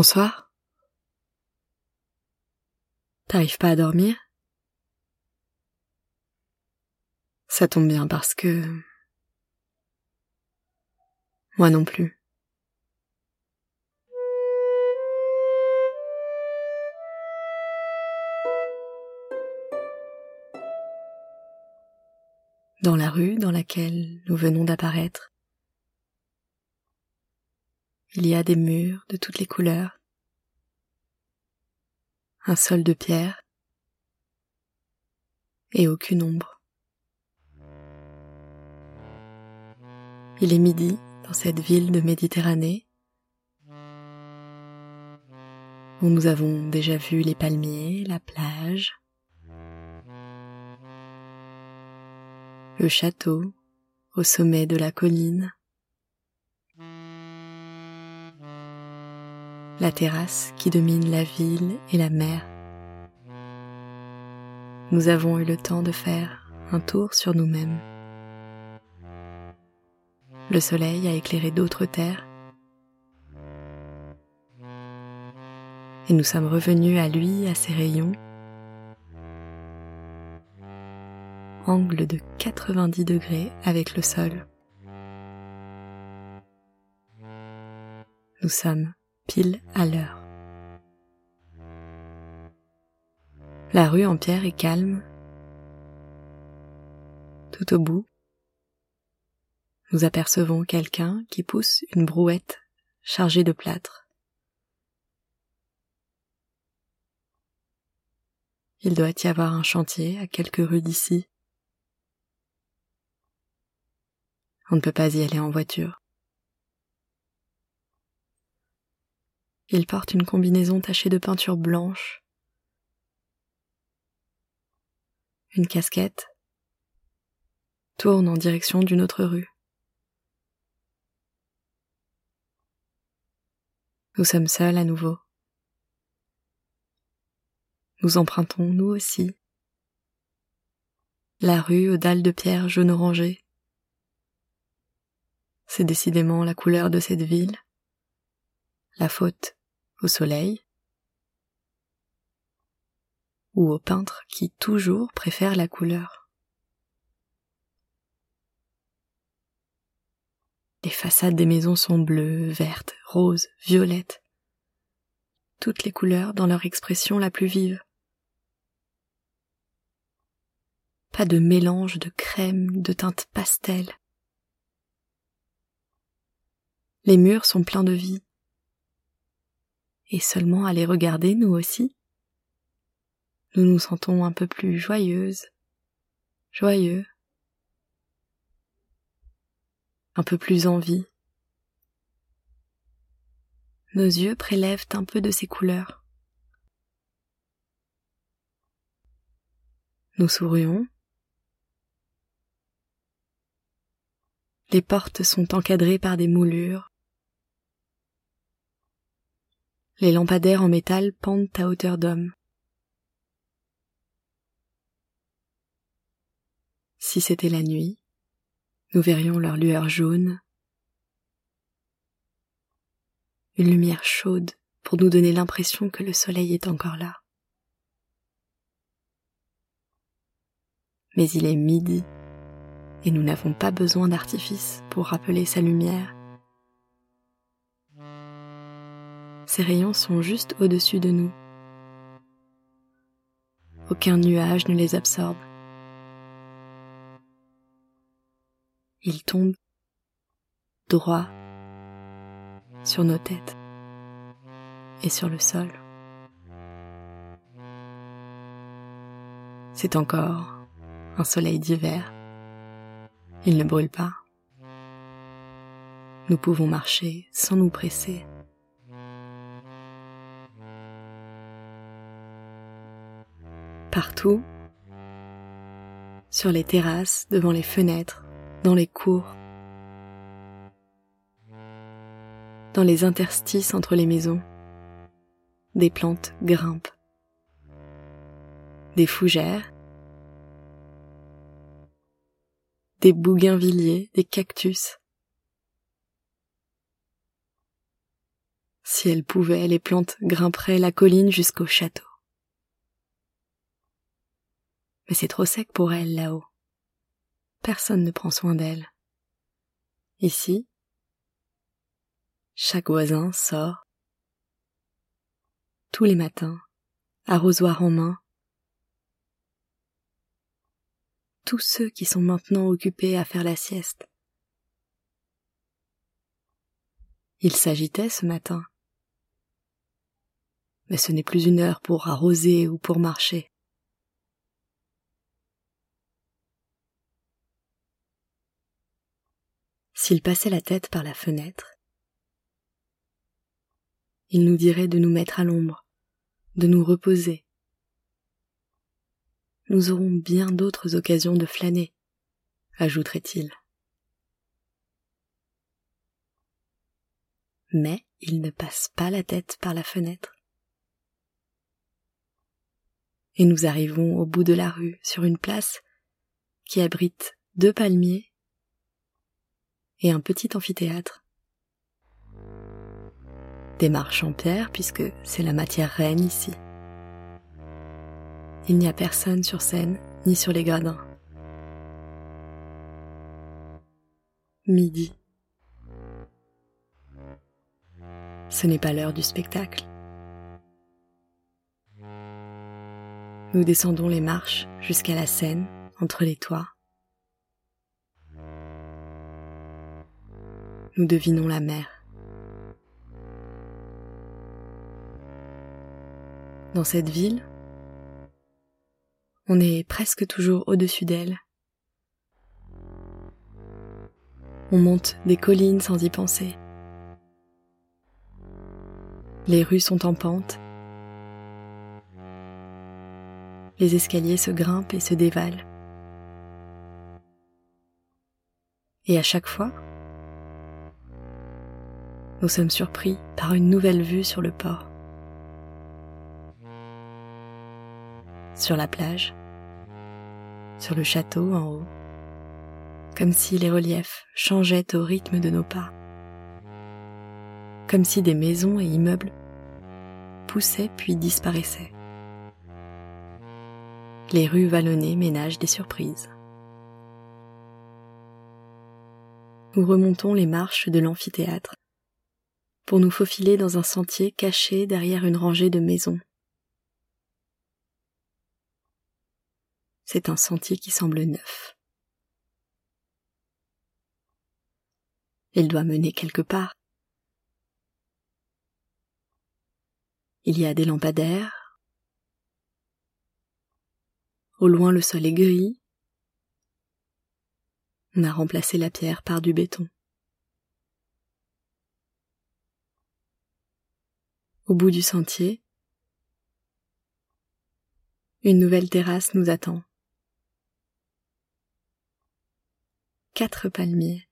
Bonsoir. T'arrives pas à dormir? Ça tombe bien parce que... Moi non plus. Dans la rue dans laquelle nous venons d'apparaître, il y a des murs de toutes les couleurs, un sol de pierre. Et aucune ombre. Il est midi dans cette ville de Méditerranée où nous avons déjà vu les palmiers, la plage, le château au sommet de la colline, la terrasse qui domine la ville et la mer. Nous avons eu le temps de faire un tour sur nous-mêmes. Le soleil a éclairé d'autres terres et nous sommes revenus à lui, à ses rayons, angle de 90 degrés avec le sol. Nous sommes pile à l'heure. La rue en pierre est calme. Tout au bout, nous apercevons quelqu'un qui pousse une brouette chargée de plâtre. Il doit y avoir un chantier à quelques rues d'ici. On ne peut pas y aller en voiture. Il porte une combinaison tachée de peinture blanche, une casquette, tourne en direction d'une autre rue. Nous sommes seuls à nouveau. Nous empruntons, nous aussi, la rue aux dalles de pierre jaune orangé. C'est décidément la couleur de cette ville, la faute au soleil ou au peintre qui toujours préfère la couleur. Les façades des maisons sont bleues, vertes, roses, violettes, toutes les couleurs dans leur expression la plus vive. Pas de mélange de crème, de teintes pastel. Les murs sont pleins de vie, et seulement à les regarder nous aussi, nous nous sentons un peu plus joyeuses, joyeux, un peu plus en vie. Nos yeux prélèvent un peu de ces couleurs. Nous sourions. Les portes sont encadrées par des moulures. Les lampadaires en métal pendent à hauteur d'homme. Si c'était la nuit, nous verrions leur lueur jaune, une lumière chaude pour nous donner l'impression que le soleil est encore là. Mais il est midi et nous n'avons pas besoin d'artifice pour rappeler sa lumière Ces rayons sont juste au-dessus de nous. Aucun nuage ne les absorbe. Ils tombent droit sur nos têtes et sur le sol. C'est encore un soleil d'hiver. Il ne brûle pas. Nous pouvons marcher sans nous presser. Partout, sur les terrasses, devant les fenêtres, dans les cours, dans les interstices entre les maisons, des plantes grimpent, des fougères, des bougainvilliers, des cactus. Si elle pouvait, les plantes grimperaient la colline jusqu'au château. Mais c'est trop sec pour elle là-haut. Personne ne prend soin d'elle. Ici, chaque voisin sort tous les matins, arrosoir en main. Tous ceux qui sont maintenant occupés à faire la sieste. Il s'agitait ce matin. Mais ce n'est plus une heure pour arroser ou pour marcher. S'il passait la tête par la fenêtre, il nous dirait de nous mettre à l'ombre, de nous reposer. Nous aurons bien d'autres occasions de flâner, ajouterait-il. Mais il ne passe pas la tête par la fenêtre. Et nous arrivons au bout de la rue, sur une place qui abrite deux palmiers et un petit amphithéâtre des marches en pierre puisque c'est la matière reine ici. Il n'y a personne sur scène ni sur les gradins. Midi. Ce n'est pas l'heure du spectacle. Nous descendons les marches jusqu'à la scène, entre les toits. Nous devinons la mer. dans cette ville, on est presque toujours au-dessus d'elle. On monte des collines sans y penser. Les rues sont en pente. Les escaliers se grimpent et se dévalent. Et à chaque fois, nous sommes surpris par une nouvelle vue sur le port. sur la plage, sur le château en haut, comme si les reliefs changeaient au rythme de nos pas, comme si des maisons et immeubles poussaient puis disparaissaient. Les rues vallonnées ménagent des surprises. Nous remontons les marches de l'amphithéâtre pour nous faufiler dans un sentier caché derrière une rangée de maisons c'est un sentier qui semble neuf. Il doit mener quelque part. Il y a des lampadaires. Au loin le sol est gris. On a remplacé la pierre par du béton. Au bout du sentier, une nouvelle terrasse nous attend. quatre palmiers.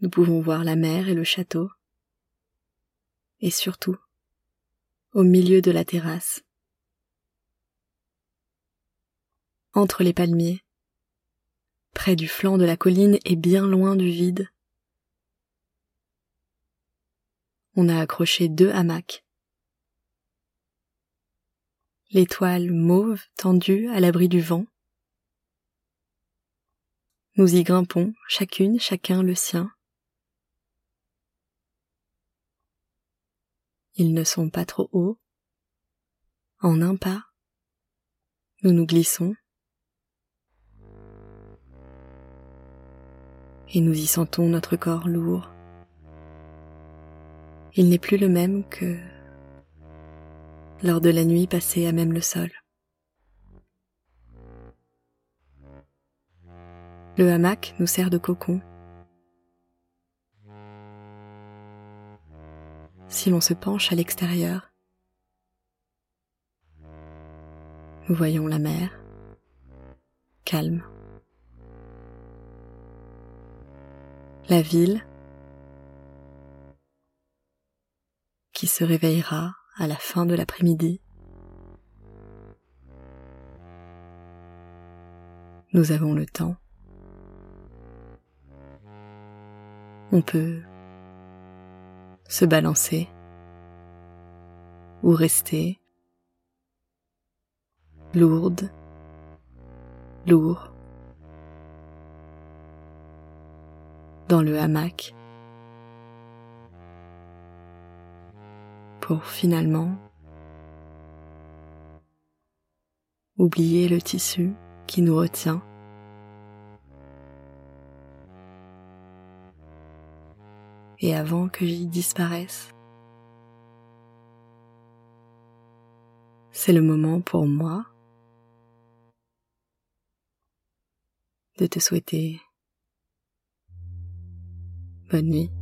Nous pouvons voir la mer et le château, et surtout, au milieu de la terrasse, entre les palmiers, près du flanc de la colline et bien loin du vide, on a accroché deux hamacs. L'étoile mauve tendue à l'abri du vent, nous y grimpons, chacune, chacun le sien. Ils ne sont pas trop hauts. En un pas, nous nous glissons. Et nous y sentons notre corps lourd. Il n'est plus le même que lors de la nuit passée à même le sol. Le hamac nous sert de cocon. Si l'on se penche à l'extérieur, nous voyons la mer, calme. La ville qui se réveillera à la fin de l'après-midi. Nous avons le temps. On peut se balancer ou rester lourde, lourd, dans le hamac pour finalement oublier le tissu qui nous retient. Et avant que j'y disparaisse, c'est le moment pour moi de te souhaiter bonne nuit.